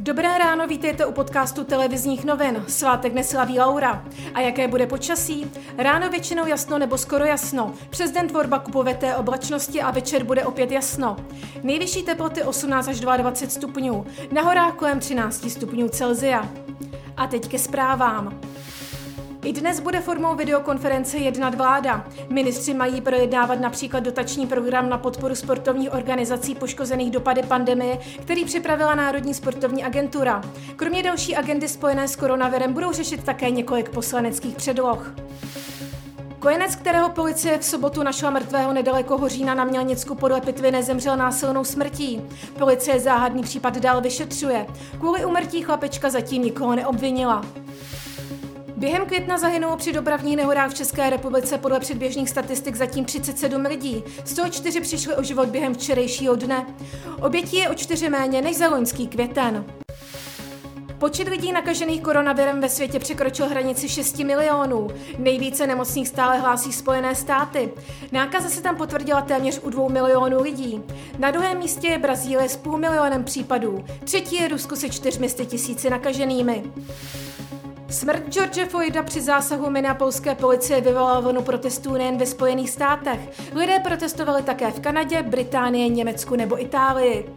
Dobré ráno, vítejte u podcastu televizních novin. Svátek neslaví Laura. A jaké bude počasí? Ráno většinou jasno nebo skoro jasno. Přes den tvorba kupoveté oblačnosti a večer bude opět jasno. Nejvyšší teploty 18 až 22 stupňů. Na horách kolem 13 stupňů Celzia. A teď ke zprávám. I dnes bude formou videokonference jednat vláda. Ministři mají projednávat například dotační program na podporu sportovních organizací poškozených dopady pandemie, který připravila Národní sportovní agentura. Kromě další agendy spojené s koronavirem budou řešit také několik poslaneckých předloh. Kojenec, kterého policie v sobotu našla mrtvého nedaleko Hořína na Mělnicku podle pitvy nezemřel násilnou smrtí. Policie záhadný případ dál vyšetřuje. Kvůli umrtí chlapečka zatím nikoho neobvinila. Během května zahynulo při dopravních nehodách v České republice podle předběžných statistik zatím 37 lidí. Z toho čtyři přišli o život během včerejšího dne. Obětí je o čtyři méně než za loňský květen. Počet lidí nakažených koronavirem ve světě překročil hranici 6 milionů. Nejvíce nemocných stále hlásí Spojené státy. Nákaza se tam potvrdila téměř u 2 milionů lidí. Na druhém místě je Brazílie s půl milionem případů. Třetí je Rusko se 400 tisíci nakaženými. Smrt George Floyda při zásahu minneapolské policie vyvolala vlnu protestů nejen ve Spojených státech. Lidé protestovali také v Kanadě, Británii, Německu nebo Itálii.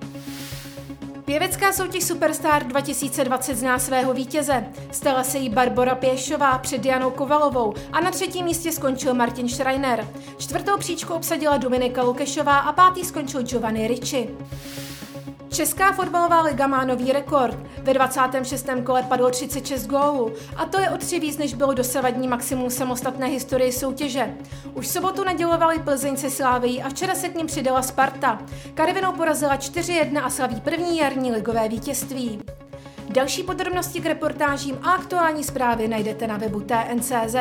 Pěvecká soutěž Superstar 2020 zná svého vítěze. Stala se jí Barbara Pěšová před Janou Kovalovou a na třetím místě skončil Martin Schreiner. Čtvrtou příčku obsadila Dominika Lukešová a pátý skončil Giovanni Ricci. Česká fotbalová liga má nový rekord. Ve 26. kole padlo 36 gólů a to je o tři víc, než bylo dosavadní maximum samostatné historie soutěže. Už sobotu nadělovali Plzeň se Slávejí a včera se k ním přidala Sparta. Karvinou porazila 4-1 a slaví první jarní ligové vítězství. Další podrobnosti k reportážím a aktuální zprávy najdete na webu TNCZ.